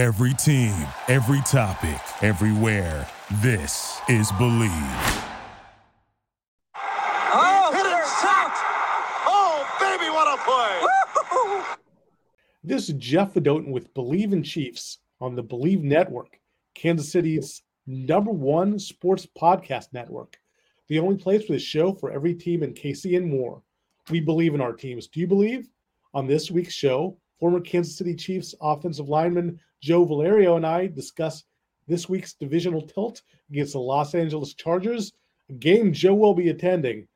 Every team, every topic, everywhere. This is Bleav. Oh, hit it, shot! Oh, baby, what a play! This is Jeff Fedotin with Bleav in Chiefs on the Bleav Network, Kansas City's number one sports podcast network. The only place for the show for every team in KC and more. We believe in our teams. Do you believe? On this week's show, former Kansas City Chiefs offensive lineman Joe Valerio and I discuss this week's divisional tilt against the Los Angeles Chargers, a game Joe will be attending.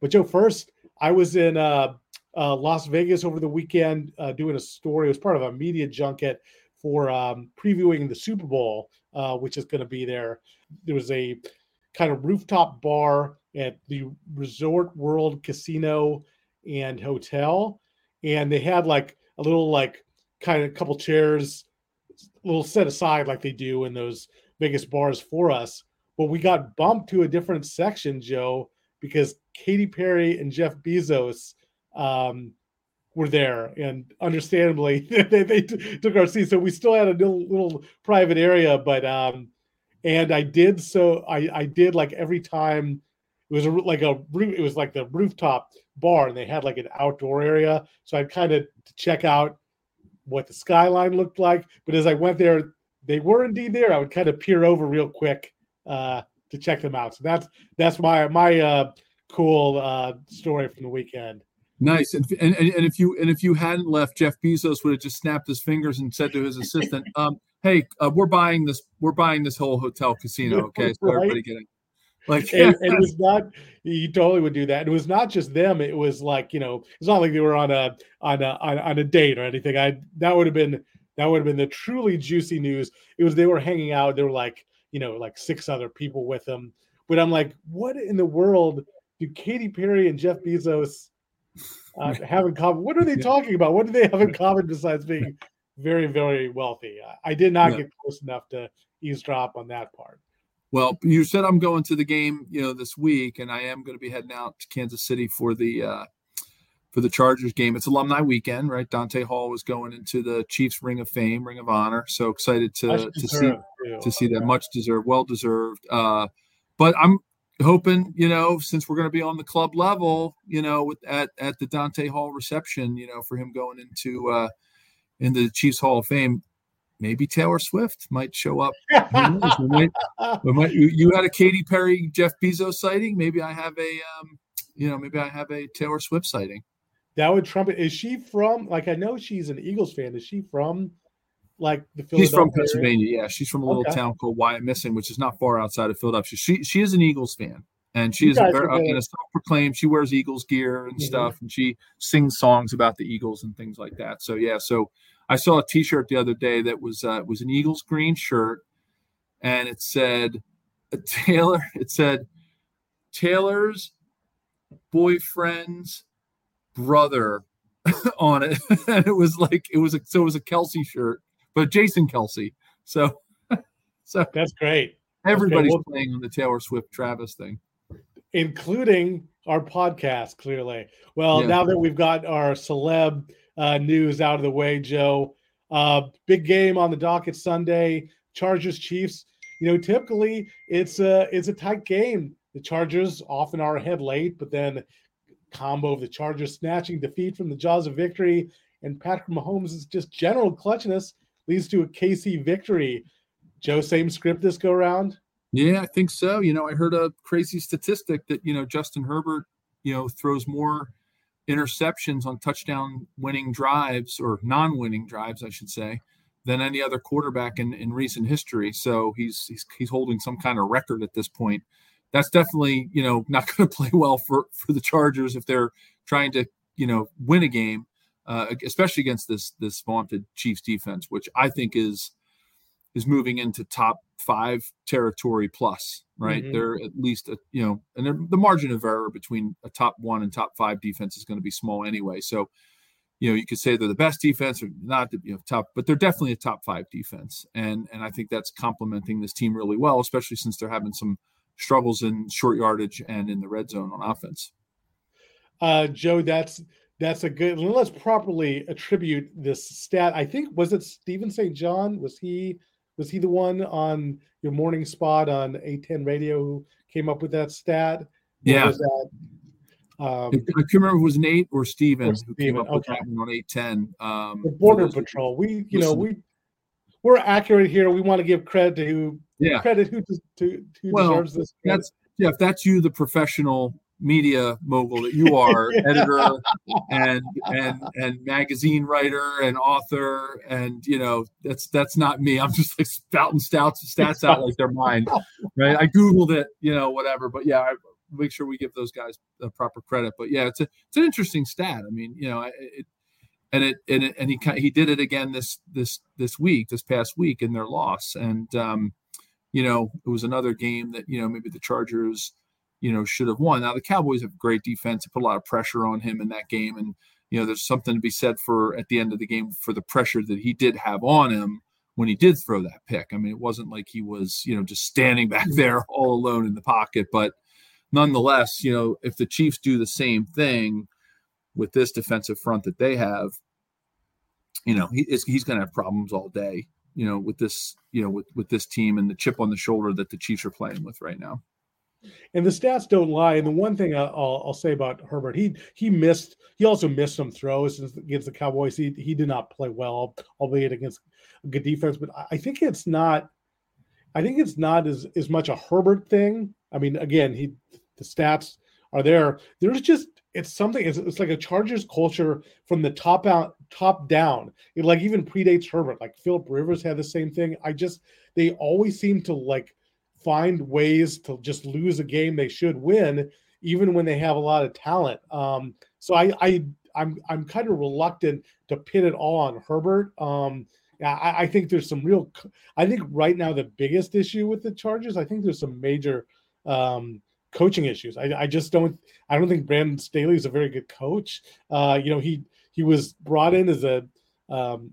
But Joe, first, I was in uh, uh, Las Vegas over the weekend uh, doing a story. It was part of a media junket for um, previewing the Super Bowl, uh, which is going to be there. There was a kind of rooftop bar at the Resort World Casino and Hotel, and they had like a little like kind of a couple chairs, little set aside like they do in those Vegas bars for us. But we got bumped to a different section, Joe, because Katy Perry and Jeff Bezos um, were there, and understandably, they, they t- took our seats. So we still had a little, little private area, but um, and I did so. I I did like every time it was a, like a roof. It was like the rooftop bar, and they had like an outdoor area. So I'd kind of check out what the skyline looked like. But as I went there, they were indeed there. I would kind of peer over real quick uh, to check them out. So that's that's my my uh, cool uh, story from the weekend. Nice, and, and and if you and if you hadn't left, Jeff Bezos would have just snapped his fingers and said to his assistant, um, "Hey, uh, we're buying this. We're buying this whole hotel casino. Okay, so Right. everybody getting like and, and it was not he totally would do that. It was not just them. It was like you know, it's not like they were on a on a on, on a date or anything. I that would have been that would have been the truly juicy news. It was they were hanging out. There were like you know like six other people with them. But I'm like, what in the world do Katy Perry and Jeff Bezos uh, have in common? What are they Yeah. talking about? What do they have in common besides being very very wealthy? I, I did not Yeah. get close enough to eavesdrop on that part. Well, you said I'm going to the game, you know, this week, and I am going to be heading out to Kansas City for the uh, for the Chargers game. It's alumni weekend, right? Dante Hall was going into the Chiefs Ring of Fame, Ring of Honor. So excited to to see too. to see that much deserved, well deserved. Uh, but I'm hoping, you know, since we're going to be on the club level, you know, with at at the Dante Hall reception, you know, for him going into uh, into the Chiefs Hall of Fame, maybe Taylor Swift might show up. We might, we might, you, had a Katy Perry, Jeff Bezos sighting. Maybe I have a, um, you know, maybe I have a Taylor Swift sighting. That would trump it. Is she from? Like, I know she's an Eagles fan. Is she from, like the Philadelphia? She's from area? Pennsylvania. Yeah, she's from a little Okay. town called Wyomissing, which is not far outside of Philadelphia. She she is an Eagles fan, and she You is a very, and a self-proclaimed. She wears Eagles gear and Mhm. stuff, and she sings songs about the Eagles and things like that. So yeah, so I saw a T-shirt the other day that was uh, was an Eagles green shirt, and it said Taylor. It said Taylor's boyfriend's brother on it, and it was like it was a so it was a Kelce shirt, but Jason Kelce. So so That's great, everybody's well- playing on the Taylor Swift Travis thing. including our podcast. Clearly, well, Yeah. now that we've got our celeb uh, news out of the way, Joe, uh, big game on the docket Sunday. Chargers Chiefs. You know, typically it's a it's a tight game. The Chargers often are ahead late, but then combo of the Chargers snatching defeat from the jaws of victory and Patrick Mahomes' just general clutchness leads to a KC victory. Joe, same script this go round. Yeah, I think so. You know, I heard a crazy statistic that you know Justin Herbert, you know, throws more interceptions on touchdown winning drives or non-winning drives, I should say, than any other quarterback in, in recent history. So he's he's he's holding some kind of record at this point. That's definitely you know not going to play well for for the Chargers if they're trying to you know win a game, uh, especially against this this vaunted Chiefs defense, which I think is is moving into top five territory plus, right? Mhm. They're at least, a, you know, and the margin of error between a top one and top five defense is going to be small anyway. So, you know, you could say they're the best defense or not, the, you know, top, but they're definitely a top five defense, and and I think that's complementing this team really well, especially since they're having some struggles in short yardage and in the red zone on offense. Uh, Joe, that's That's a good. Let's properly attribute this stat. I think was it Stephen St. John? Was he was he the one on your morning spot on 810 Radio who came up with that stat? Yeah. that, um, I can't remember if it was Nate or Steven Or who came Steven, up with that on 810. Um, the Border Patrol. We, you know, we we're accurate here. We want to give credit to who Yeah. credit who to who Well, deserves this. credit. That's yeah, if that's you, the professional media mogul that you are, editor and and and magazine writer and author, and you know that's that's not me. I'm just like spouting stouts stats out like they're mine, right? I googled it, you know, whatever. But yeah, I make sure we give those guys the proper credit. But yeah, it's a it's an interesting stat. I mean, you know, it, it and it and it, and he he did it again this this this week, this past week in their loss, and um, you know, it was another game that you know maybe the Chargers you know, should have won. Now the Cowboys have great defense. They put a lot of pressure on him in that game, and you know, there's something to be said for at the end of the game for the pressure that he did have on him when he did throw that pick. I mean, it wasn't like he was, you know, just standing back mm-hmm. there all alone in the pocket, but nonetheless, you know, if the Chiefs do the same thing with this defensive front that they have, you know, he, is- he's going to have problems all day. You know, with this, you know, with with this team and the chip on the shoulder that the Chiefs are playing with right now. And the stats don't lie. And the one thing I'll, I'll say about Herbert, he he missed. He also missed some throws against the Cowboys. He he did not play well, albeit against a good defense. But I- I think it's not. I think it's not as as much a Herbert thing. I mean, again, he the stats are there. There's just it's something. It's, it's like a Chargers culture from the top out, top down. It like even predates Herbert. Like Philip Rivers had the same thing. I just they always seem to like find ways to just lose a game they should win, even when they have a lot of talent. Um, so I, I I'm I'm kind of reluctant to pin it all on Herbert. Um, I, I think there's some real. I think right now the biggest issue with the Chargers, I think there's some major um, coaching issues. I, I just don't. I don't think Brandon Staley is a very good coach. Uh, you know, he he was brought in as a um,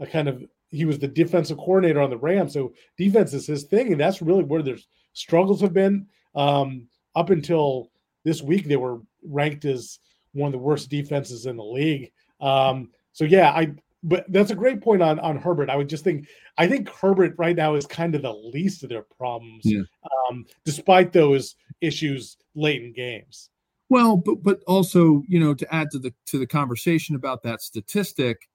a kind of he was the defensive coordinator on the Rams, so defense is his thing, and that's really where their struggles have been. Um, up until this week, they were ranked as one of the worst defenses in the league. Um, so yeah, I but that's a great point on on Herbert. I would just think I think Herbert right now is kind of the least of their problems, Yeah. um, despite those issues late in games. Well, but but also, you know, to add to the to the conversation about that statistic,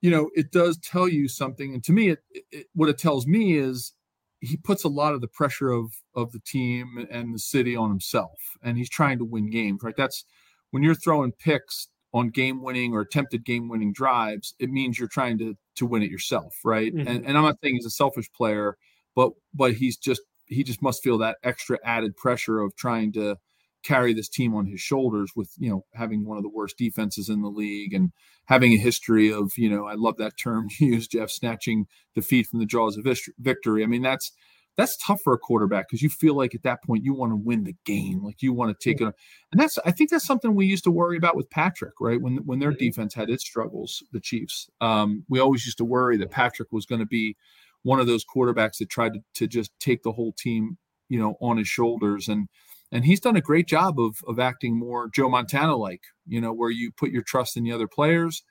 you know, it does tell you something. And to me, it, it what it tells me is he puts a lot of the pressure of of the team and the city on himself, and he's trying to win games. Right? That's when you're throwing picks on game winning or attempted game winning drives. It means you're trying to to win it yourself, right? Mhm. And and I'm not saying he's a selfish player, but but he's just he just must feel that extra added pressure of trying to carry this team on his shoulders with you know having one of the worst defenses in the league and having a history of you know I love that term you used Jeff snatching defeat from the jaws of victory. I mean that's that's tough for a quarterback because you feel like at that point you want to win the game, like you want to take it. And that's I think that's something we used to worry about with Patrick, right? When when their Mhm. defense had its struggles, the Chiefs, um, we always used to worry that Patrick was going to be one of those quarterbacks that tried to, to just take the whole team, you know, on his shoulders and and he's done a great job of of acting more Joe Montana like, you know, where you put your trust in the other players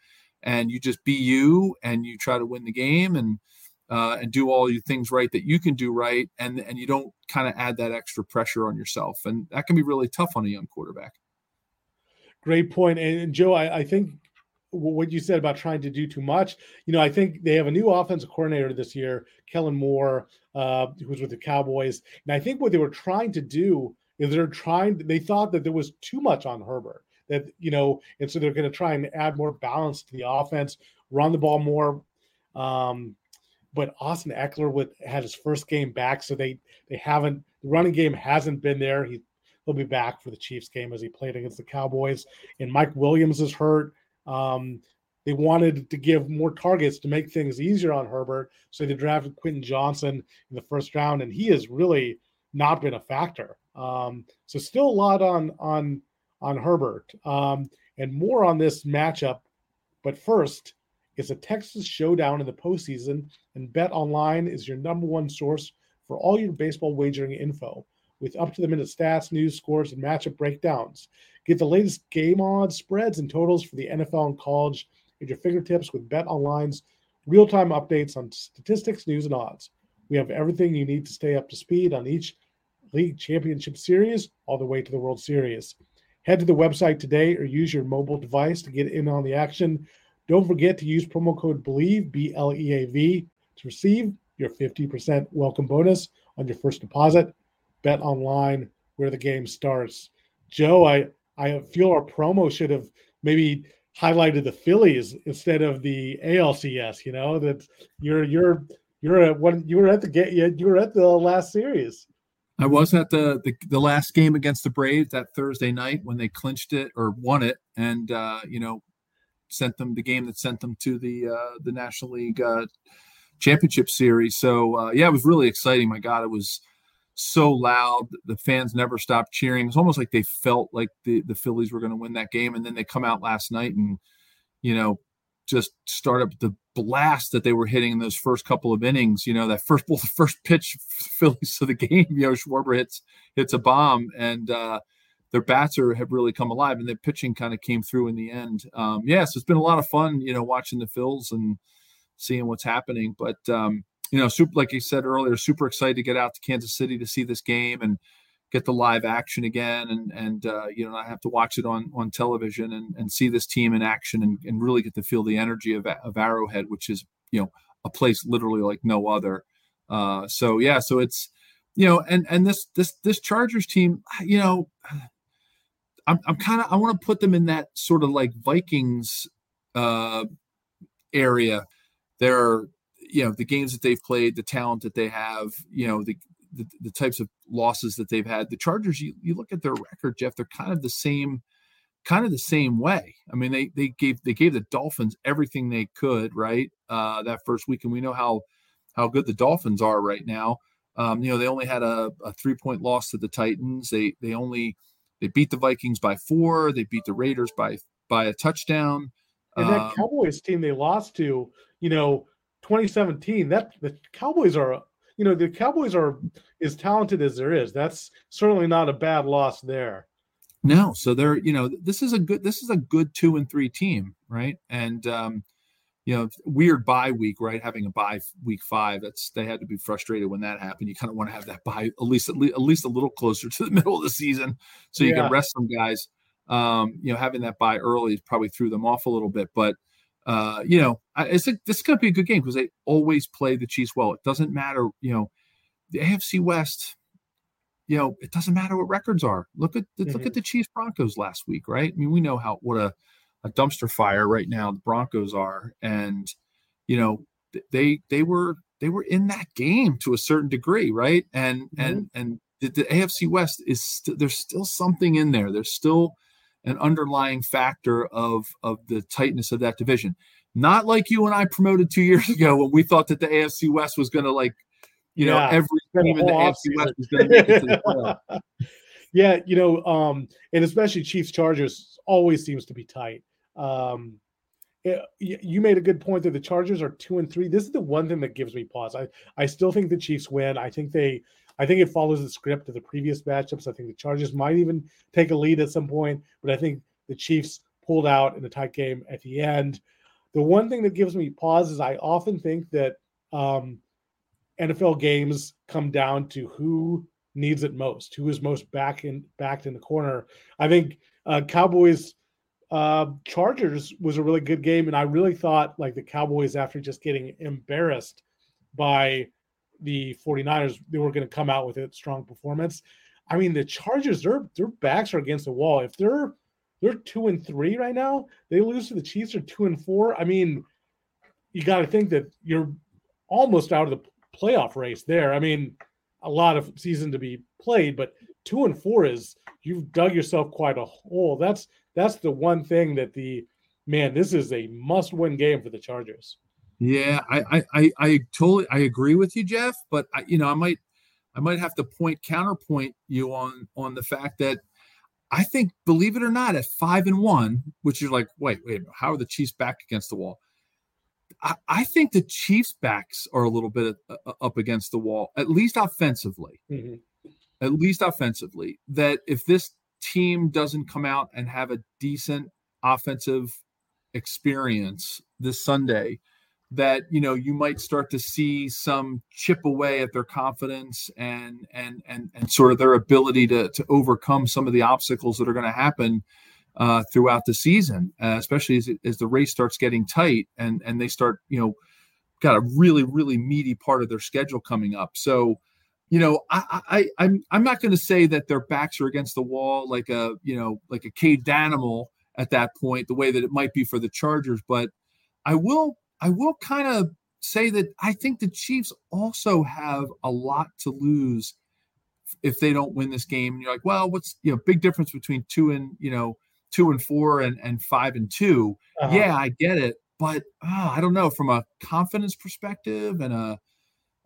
and you just be you and you try to win the game and uh, and do all your things right that you can do right and and you don't kind of add that extra pressure on yourself and that can be really tough on a young quarterback. Great point. And and Joe, I, I think what you said about trying to do too much, you know, I think they have a new offensive coordinator this year, Kellen Moore, uh, who's with the Cowboys. And I think what they were trying to do is they're trying, they thought that there was too much on Herbert, that, you know, and so they're going to try and add more balance to the offense, run the ball more. Um, but Austin Ekeler would had his first game back, so they they haven't the running game hasn't been there. He he'll be back for the Chiefs game as he played against the Cowboys. And Mike Williams is hurt. Um, they wanted to give more targets to make things easier on Herbert, so they drafted Quentin Johnston in the first round, and he is really not been a factor. Um, so still a lot on on on Herbert, um, and more on this matchup. But first, it's a Texas showdown in the postseason, and Bet Online is your number one source for all your baseball wagering info with up to the minute stats, news, scores, and matchup breakdowns. Get the latest game odds, spreads, and totals for the NFL and college at your fingertips with Bet Online's real time updates on statistics, news, and odds. We have everything you need to stay up to speed on each league championship series all the way to the World Series. Head to the website today or use your mobile device to get in on the action. Don't forget to use promo code BLEAV, B L E A V, to receive your 50% welcome bonus on your first deposit. Bet online where the game starts. Joe, I, I feel our promo should have maybe highlighted the Phillies instead of the ALCS. You know that you're you're you're at one you were at the you were at the last series. I was at the, the, the last game against the Braves that Thursday night when they clinched it or won it, and uh, you know sent them the game that sent them to the uh, the National League uh, Championship Series. So uh, yeah, it was really exciting. My God, it was so loud. The fans never stopped cheering. It's almost like they felt like the the Phillies were going to win that game, and then they come out last night and you know just start up the blast that they were hitting in those first couple of innings. You know that first well, the first pitch Phillies to the game. You know Schwarber hits hits a bomb, and uh, their bats are have really come alive, and the pitching kind of came through in the end. Um, yes, yeah, so it's been a lot of fun. You know watching the Phils and seeing what's happening, but. Um, you know, super, like you said earlier, super excited to get out to Kansas City to see this game and get the live action again and and uh, you know I have to watch it on on television and, and see this team in action and, and really get to feel the energy of, of Arrowhead, which is you know a place literally like no other. Uh, so yeah, so it's you know and and this this this Chargers team, you know, I'm I'm kind of I want to put them in that sort of like Vikings uh, area. They're you know the games that they've played, the talent that they have, you know the the, the types of losses that they've had. The Chargers, you, you look at their record, Jeff, they're kind of the same, kind of the same way. I mean, they they gave they gave the Dolphins everything they could, right? Uh, that first week, and we know how how good the Dolphins are right now. Um, you know, they only had a, a three point loss to the Titans. They they only they beat the Vikings by four. They beat the Raiders by by a touchdown. And that um, Cowboys team they lost to, you know, 2017, that the Cowboys are, you know, the Cowboys are as talented as there is. That's certainly not a bad loss there. No, so they're, you know, this is a good, this is a good two and three team, right? And, um, you know, weird bye week, right? Having a bye week five, that's they had to be frustrated when that happened. You kind of want to have that bye at least at least, at least a little closer to the middle of the season, so you yeah. can rest some guys. Um, you know, having that bye early probably threw them off a little bit, but uh, you know, it's a, this is going to be a good game because they always play the Chiefs well. It doesn't matter, you know, the AFC West. You know, it doesn't matter what records are. Look at the, mm-hmm. look at the Chiefs Broncos last week, right? I mean, we know how what a a dumpster fire right now the Broncos are, and you know they they were they were in that game to a certain degree, right? And mm-hmm. and and the, the, AFC West is st- there's still something in there. There's still an underlying factor of of the tightness of that division. Not like you and I promoted two years ago when we thought that the AFC West was going to like, you yeah, know, every team in the AFC West was going to make it to the playoff. yeah, you know, um, and especially Chiefs Chargers always seems to be tight. Um, it, you made a good point that the Chargers are two and three. This is the one thing that gives me pause. I, I still think the Chiefs win. I think they I think it follows the script of the previous matchups. I think the Chargers might even take a lead at some point, but I think the Chiefs pulled out in a tight game at the end. The one thing that gives me pause is I often think that um, NFL games come down to who needs it most, who is most back in backed in the corner. I think uh, Cowboys uh, Chargers was a really good game, and I really thought like the Cowboys after just getting embarrassed by the 49ers, they were going to come out with a strong performance. I mean, the Chargers, their their backs are against the wall. If they're they're two and three right now, they lose to the Chiefs are two and four. I mean, you got to think that you're almost out of the playoff race there. I mean, a lot of season to be played, but two and four is you've dug yourself quite a hole. That's that's the one thing that the man, this is a must-win game for the Chargers. Yeah, I, I, I, totally, I agree with you, Jeff. But I, you know, I might, I might have to point counterpoint you on on the fact that I think, believe it or not, at five and one, which you're like, wait, wait, how are the Chiefs back against the wall? I, I think the Chiefs' backs are a little bit uh, uh, up against the wall, at least offensively. Mm-hmm. At least offensively, that if this team doesn't come out and have a decent offensive experience this Sunday, that you know you might start to see some chip away at their confidence and and and and sort of their ability to to overcome some of the obstacles that are going to happen uh, throughout the season, uh, especially as, as the race starts getting tight and and they start you know got a really really meaty part of their schedule coming up. So you know I, I I'm I'm not going to say that their backs are against the wall like a you know like a caged animal at that point the way that it might be for the Chargers, but I will I will kind of say that I think the Chiefs also have a lot to lose if they don't win this game. And you're like, well, what's you know big difference between two and you know two and four and and five and 2 uh-huh. Yeah, I get it, but oh, I don't know from a confidence perspective and a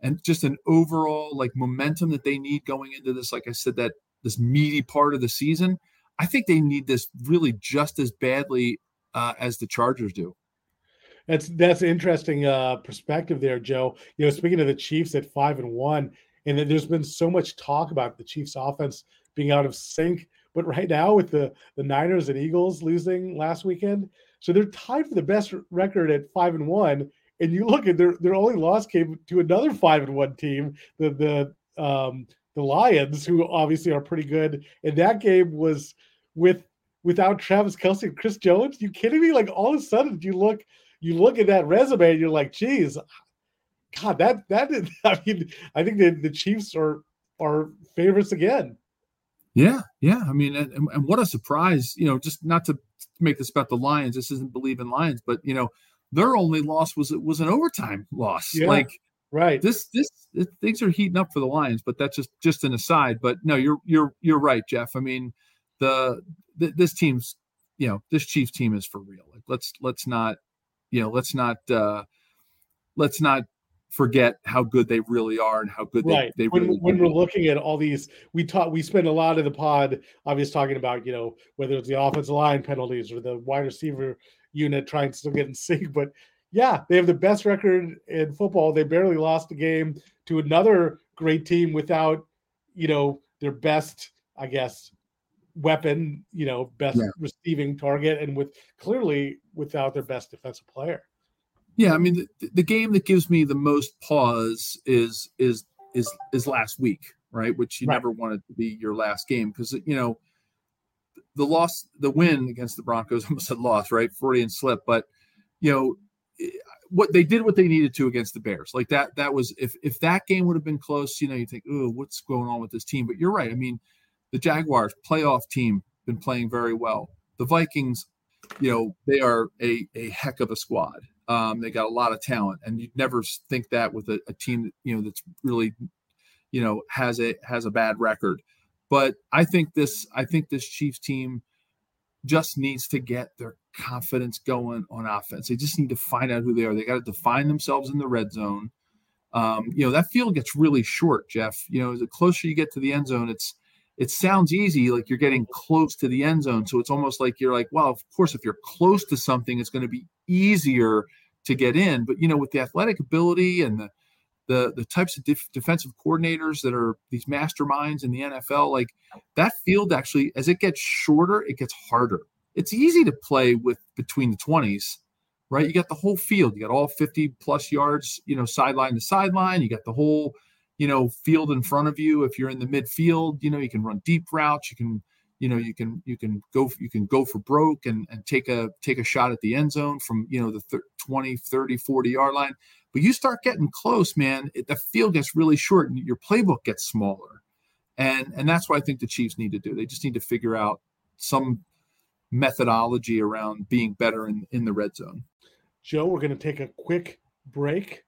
and just an overall like momentum that they need going into this. Like I said, that this meaty part of the season. I think they need this really just as badly uh, as the Chargers do. That's that's interesting uh, perspective there, Joe. You know, speaking of the Chiefs at five and one, and there's been so much talk about the Chiefs' offense being out of sync. But right now, with the the Niners and Eagles losing last weekend, so they're tied for the best record at five and one. And you look at their their only loss came to another five and one team, the the um, the Lions, who obviously are pretty good. And that game was with without Travis Kelce and Chris Jones. You kidding me? Like all of a sudden, you look you look at that resume and you're like, geez, God, that that is, I mean, I think the, the Chiefs are are favorites again. Yeah, yeah. I mean, and, and what a surprise, you know, just not to make this about the Lions. This isn't Bleav in Lions, but you know, their only loss was it was an overtime loss. Yeah, like right. This this things are heating up for the Lions, but that's just just an aside. But no, you're you're you're right, Jeff. I mean, the, the this team's you know this Chiefs team is for real. Like let's let's not you know let's not uh let's not forget how good they really are and how good right. they, they when, really when we're looking at all these we talk we spend a lot of the pod obviously talking about you know whether it's the offensive line penalties or the wide receiver unit trying to still get in sync but yeah they have the best record in football they barely lost a game to another great team without you know their best i guess weapon, you know, best yeah. receiving target, and with clearly without their best defensive player. Yeah, I mean, the, the game that gives me the most pause is is is is last week, right? Which you right. never wanted to be your last game because you know the loss, the win against the Broncos almost had loss, right? Freudian slip, but you know eh, what they did what they needed to against the Bears. Like that, that was if if that game would have been close, you know, you think, oh, what's going on with this team? But you're right. I mean, the Jaguars, playoff team, been playing very well. The Vikings, you know, they are a, a heck of a squad. Um, they got a lot of talent, and you'd never think that with a, a team, you know, that's really, you know, has a has a bad record. But I think this, I think this Chiefs team just needs to get their confidence going on offense. They just need to find out who they are. They got to define themselves in the red zone. Um, you know, that field gets really short, Jeff. You know, the closer you get to the end zone, it's it sounds easy, like you're getting close to the end zone. So it's almost like you're like, well, of course, if you're close to something, it's going to be easier to get in. But you know, with the athletic ability and the the the types of def- defensive coordinators that are these masterminds in the NFL, like that field actually, as it gets shorter, it gets harder. It's easy to play with between the 20s, right? You got the whole field, you got all 50 plus yards, you know, sideline to sideline. You got the whole you know field in front of you. If you're in the midfield you know you can run deep routes. You can you know you can you can go you can go for broke and and take a take a shot at the end zone from you know the 20 30 40 yard line. But you start getting close man it, the field gets really short and your playbook gets smaller. And and that's what i think the chiefs need to do. They just need to figure out some methodology around being better in in the red zone. Joe we're going to take a quick break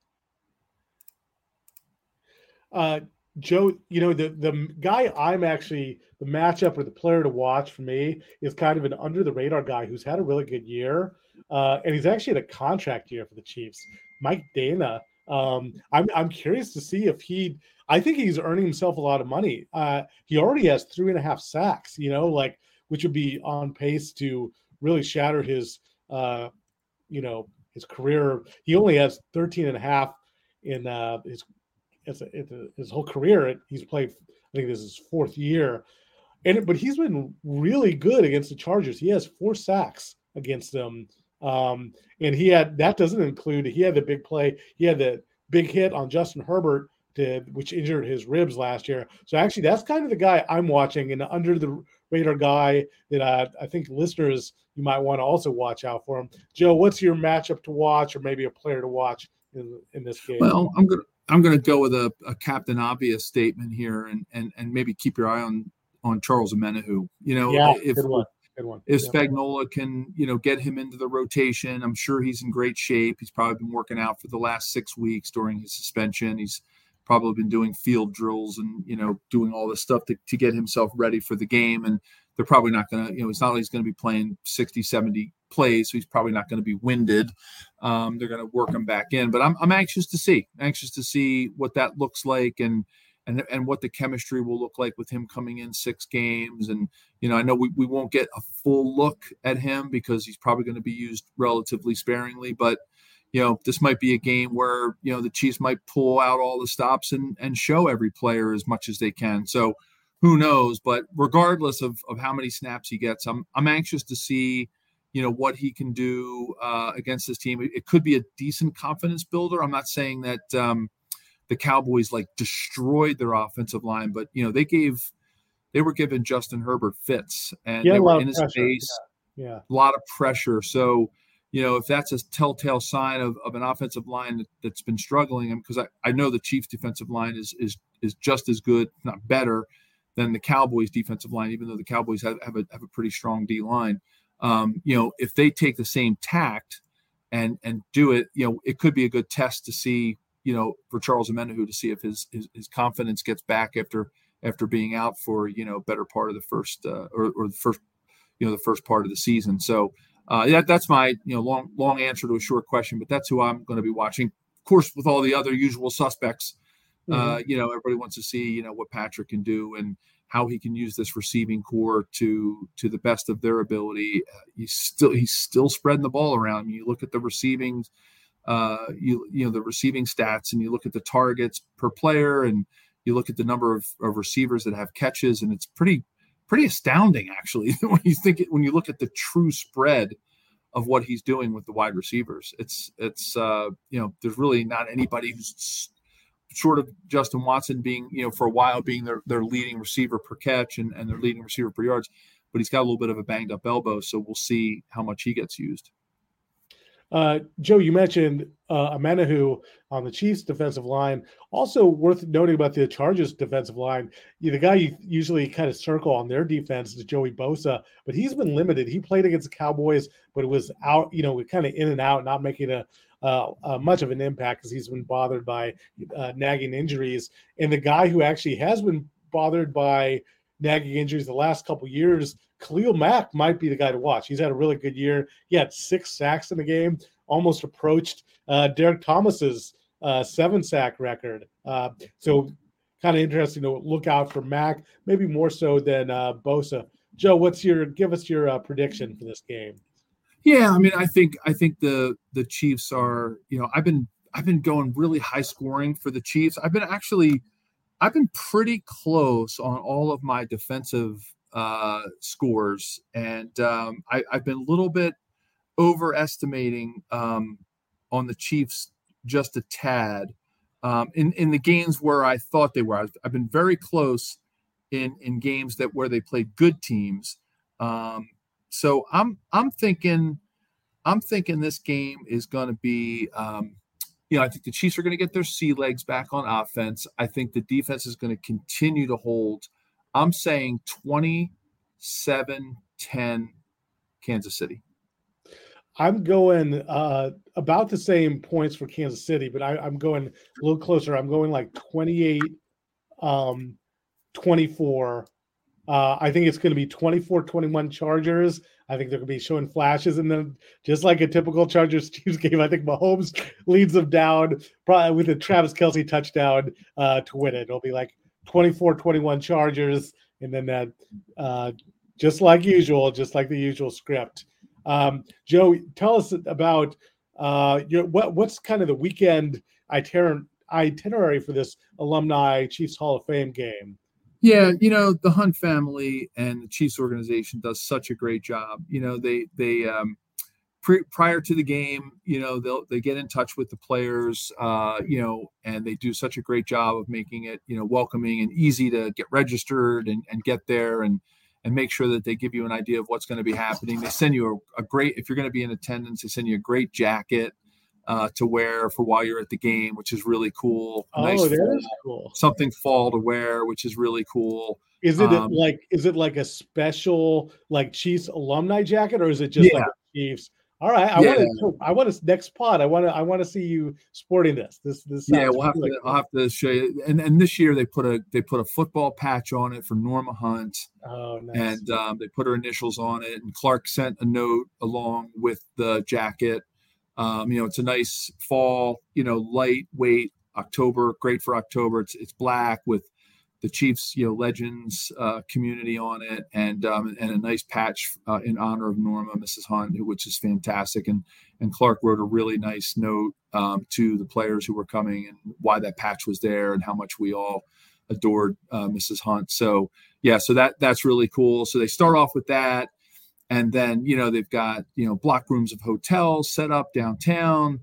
uh, Joe, you know the the guy I'm actually the matchup or the player to watch for me is kind of an under the radar guy who's had a really good year, uh, and he's actually had a contract year for the Chiefs. Mike Danna. Um, I'm I'm curious to see if he. I think he's earning himself a lot of money. Uh, he already has three and a half sacks. You know, like which would be on pace to really shatter his, uh, you know, his career. He only has 13 and a half in uh, his it's, a, it's a, his whole career. He's played. I think this is his fourth year. and but he's been really good against the Chargers. He has four sacks against them. Um, and he had that doesn't include he had the big play, he had the big hit on Justin Herbert to which injured his ribs last year. So actually, that's kind of the guy I'm watching, and under the radar guy that uh, I think listeners you might want to also watch out for him. Joe, what's your matchup to watch, or maybe a player to watch in, in this game? Well, I'm gonna I'm gonna go with a, a captain obvious statement here, and and and maybe keep your eye on on Charles Omenihu. You know, yeah, if good one. Good one. if Yeah. Spagnuolo can, you know, get him into the rotation, I'm sure he's in great shape. He's probably been working out for the last six weeks during his suspension. He's probably been doing field drills and, you know, doing all this stuff to, to get himself ready for the game. And they're probably not going to, you know, it's not like he's going to be playing 60, 70 plays. So he's probably not going to be winded. Um, they're going to work him back in. But I'm, I'm anxious to see, anxious to see what that looks like and, and, and what the chemistry will look like with him coming in six games and you know, I know we, we won't get a full look at him because he's probably going to be used relatively sparingly, but you know, this might be a game where, you know, the Chiefs might pull out all the stops and, and show every player as much as they can. So who knows? But regardless of, of how many snaps he gets, I'm I'm anxious to see, you know, what he can do uh, against this team. It, it could be a decent confidence builder. I'm not saying that um, the Cowboys like destroyed their offensive line, but you know, they gave they were giving Justin Herbert fits and Yeah, they were in his pressure, face, Yeah. a lot of pressure. So, you know, if that's a telltale sign of, of an offensive line that, that's been struggling, because I, I know the Chiefs defensive line is is is just as good, not better, than the Cowboys defensive line, even though the Cowboys have, have a have a pretty strong D line. Um, you know, if they take the same tact and and do it, you know, it could be a good test to see, you know, for Charles Omenihu to see if his, his his confidence gets back after after being out for you know better part of the first uh, or, or the first you know the first part of the season. So uh, yeah, that's my you know long long answer to a short question, but that's who I'm going to be watching. Of course, with all the other usual suspects, uh, you know everybody wants to see you know what Patrick can do and how he can use this receiving core to to the best of their ability. Uh, he's still he's still spreading the ball around. You look at the receiving, uh, you you know the receiving stats, and you look at the targets per player, and you look at the number of, of receivers that have catches, and it's pretty pretty astounding actually when you think it, when you look at the true spread of what he's doing with the wide receivers. It's it's uh, you know there's really not anybody who's short of Justin Watson being you know for a while being their their leading receiver per catch and, and their leading receiver per yards, but he's got a little bit of a banged up elbow, so we'll see how much he gets used. Uh, Joe, you mentioned uh, Omenihu on the Chiefs' defensive line. Also worth noting about the Chargers' defensive line, the guy you usually kind of circle on their defense is Joey Bosa, but he's been limited. He played against the Cowboys, but it was out, you know, kind of in and out, not making a uh, uh, much of an impact because he's been bothered by uh, nagging injuries. And the guy who actually has been bothered by nagging injuries the last couple years, Khalil Mack might be the guy to watch. He's had a really good year. He had six sacks in the game, almost approached uh, Derrick Thomas's uh, seven sack record. Uh, so kind of interesting to look out for Mack, maybe more so than uh, Bosa. Joe, what's your give us your uh, prediction for this game? Yeah, I mean, I think I think the the Chiefs are, you know, I've been I've been going really high scoring for the Chiefs. I've been actually I've been pretty close on all of my defensive uh scores and um I, I've been a little bit overestimating um on the Chiefs just a tad. Um in, in the games where I thought they were. I've, I've been very close in in games that where they played good teams. Um so I'm I'm thinking I'm thinking this game is going to be um, you know I think the Chiefs are going to get their sea legs back on offense. I think the defense is going to continue to hold. I'm saying 27 10 Kansas City. I'm going uh, about the same points for Kansas City, but I, I'm going a little closer. I'm going like 28, um, 24. Uh, I think it's going to be 24 21 Chargers. I think they're going to be showing flashes, and then just like a typical Chargers Chiefs game, I think Mahomes leads them down probably with a Travis Kelce touchdown uh, to win it. It'll be like 24 21 Chargers, and then that uh, just like usual, just like the usual script. Um, Joe, tell us about uh, your what what's kind of the weekend itinerary itinerary for this alumni Chiefs Hall of Fame game. Yeah, you know the Hunt family and the Chiefs organization does such a great job. You know they they um, pre- prior to the game, you know they'll they get in touch with the players, uh, you know, and they do such a great job of making it you know welcoming and easy to get registered and, and get there and and make sure that they give you an idea of what's going to be happening. They send you a, a great if you're going to be in attendance, they send you a great jacket uh, to wear for while you're at the game, which is really cool. Oh, nice that fall, is cool. something fall to wear, which is really cool. Is it Um, like is it like a special like Chiefs alumni jacket or is it just Yeah. like Chiefs? All right, I Yeah. want to. I want to next pod. I want to. I want to see you sporting this. This. This. Yeah, we'll have really to. cool. I'll have to show you. And and this year they put a they put a football patch on it for Norma Hunt, Oh, nice. and um, they put her initials on it. And Clark sent a note along with the jacket. Um, you know, it's a nice fall. You know, lightweight October, great for October. It's it's black with the Chiefs, you know, legends uh, community on it, and um, and a nice patch uh, in honor of Norma, Mrs. Hunt, which is fantastic. And and Clark wrote a really nice note um, to the players who were coming and why that patch was there and how much we all adored uh, Mrs. Hunt. So yeah, so that that's really cool. So they start off with that, and then you know they've got you know block rooms of hotels set up downtown,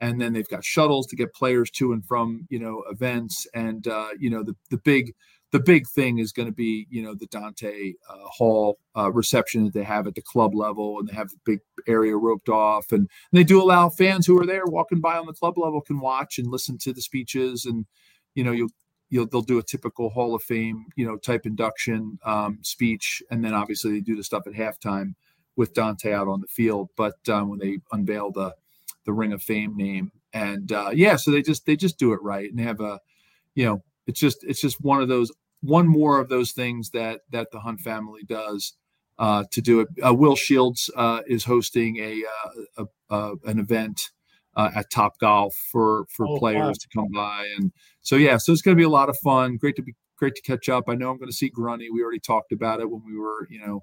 and then they've got shuttles to get players to and from you know events, and uh, you know the the big the big thing is going to be you know the Dante uh, Hall uh, reception that they have at the club level, and they have the big area roped off, and, and they do allow fans who are there walking by on the club level can watch and listen to the speeches, and you know you'll you'll they'll do a typical Hall of Fame you know type induction um, speech, and then obviously they do the stuff at halftime with Dante out on the field, but um, when they unveil the the Ring of Fame name, and uh, yeah, so they just they just do it right, and they have a you know it's just it's just one of those one more of those things that that the Hunt family does uh, to do it. Uh, Will Shields uh, is hosting a, uh, a, a an event uh, at Top Golf for for Oh, players wow. to come by, and so yeah, so it's going to be a lot of fun. Great to be great to catch up. I know I'm going to see Grunny. We already talked about it when we were you know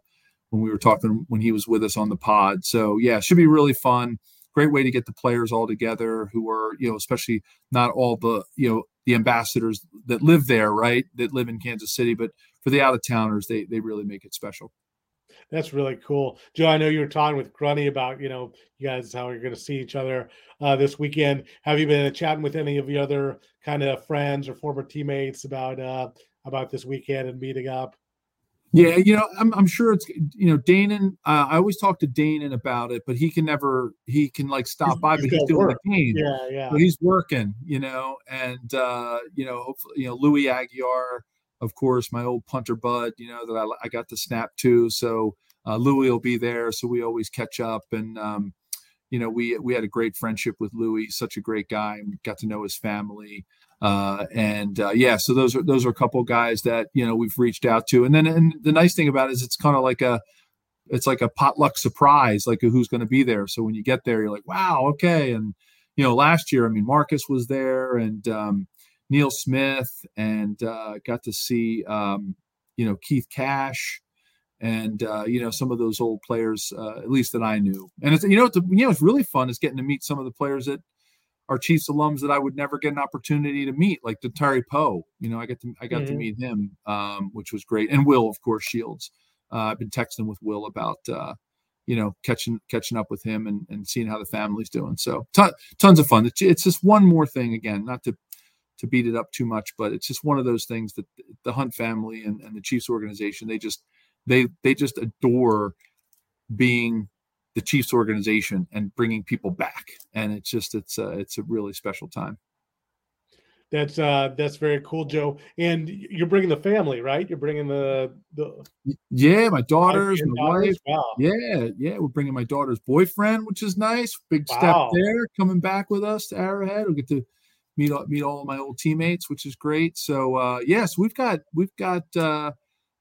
when we were talking when he was with us on the pod. So yeah, it should be really fun. Great way to get the players all together who are you know especially not all the you know the ambassadors that live there, right? That live in Kansas City, but for the out of towners, they they really make it special. That's really cool, Joe. I know you were talking with Grunny about you know you guys how you're going to see each other uh, this weekend. Have you been chatting with any of your other kind of friends or former teammates about uh, about this weekend and meeting up? Yeah, you know, I'm, I'm sure it's you know, Danon. Uh, I always talk to Danon about it, but he can never he can like stop He's- by, but he's doing work. the game. Yeah, yeah. So he's working, you know, and uh, you know, hopefully, you know, Louis Aguiar, of course, my old punter bud, you know, that I, I got to snap to. So uh, Louis will be there, so we always catch up, and um, you know, we we had a great friendship with Louis, such a great guy, and got to know his family. Uh, and uh, yeah, so those are those are a couple guys that you know we've reached out to, and then and the nice thing about it is it's kind of like a it's like a potluck surprise, like who's going to be there. So when you get there, you're like, wow, okay. And you know, last year, I mean, Marcus was there, and um, Neil Smith, and uh, got to see um, you know Keith Cash, and uh, you know some of those old players, uh, at least that I knew. And it's you know, it's, you know, it's really fun is getting to meet some of the players that are Chiefs alums that I would never get an opportunity to meet, like the Terry Poe. You know, I get to I got to Mhm. meet him, um, which was great, and Will, of course, Shields. Uh, I've been texting with Will about uh, you know catching catching up with him and, and seeing how the family's doing. So ton, tons of fun. It's, it's just one more thing again, not to to beat it up too much, but it's just one of those things that the Hunt family and, and the Chiefs organization they just they they just adore being the Chiefs organization and bringing people back, and it's just it's a, it's a really special time. That's uh that's very cool, Joe. And you're bringing the family, right? You're bringing the the Yeah, my daughters, my wife. Wow. Yeah, yeah, we're bringing my daughter's boyfriend, which is nice. Big Wow. step there, coming back with us to Arrowhead. We'll get to meet all, meet all of my old teammates, which is great. So uh, yes, we've got we've got uh,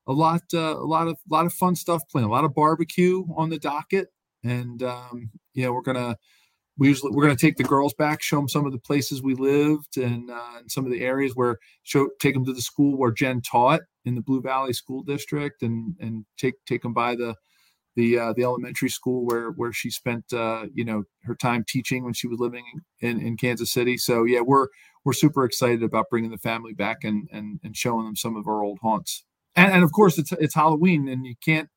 a lot uh, a lot of lot of fun stuff planned. A lot of barbecue on the docket, and um, yeah, we're gonna we usually we're gonna take the girls back, show them some of the places we lived and, uh, and some of the areas where show take them to the school where Jen taught in the Blue Valley School District, and and take take them by the the uh, the elementary school where where she spent uh, you know her time teaching when she was living in, in Kansas City. So yeah, we're we're super excited about bringing the family back and and, and showing them some of our old haunts. And, and of course, it's it's Halloween, and you can't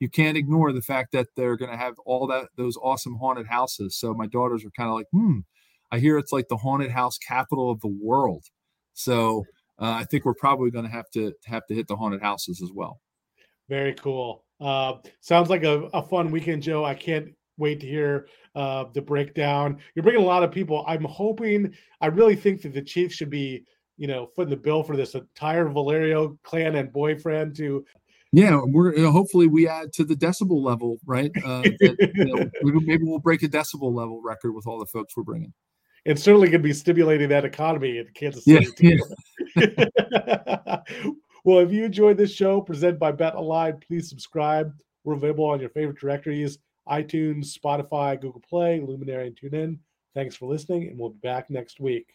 you can't ignore the fact that they're going to have all that those awesome haunted houses. So my daughters are kind of like, hmm, I hear it's like the haunted house capital of the world. So uh, I think we're probably going to have to have to hit the haunted houses as well. Very cool. Uh, sounds like a, a fun weekend, Joe. I can't wait to hear uh, the breakdown. You're bringing a lot of people. I'm hoping. I really think that the Chiefs should be, you know, footing the bill for this entire Valerio clan and boyfriend to. Yeah, we're you know, hopefully we add to the decibel level, right? Uh, that, you know, maybe we'll break a decibel level record with all the folks we're bringing. It's certainly going to be stimulating that economy in Kansas City. Yeah, yeah. well, if you enjoyed this show presented by Bet Online, please subscribe. We're available on your favorite directories iTunes, Spotify, Google Play, Luminary, and TuneIn. Thanks for listening, and we'll be back next week.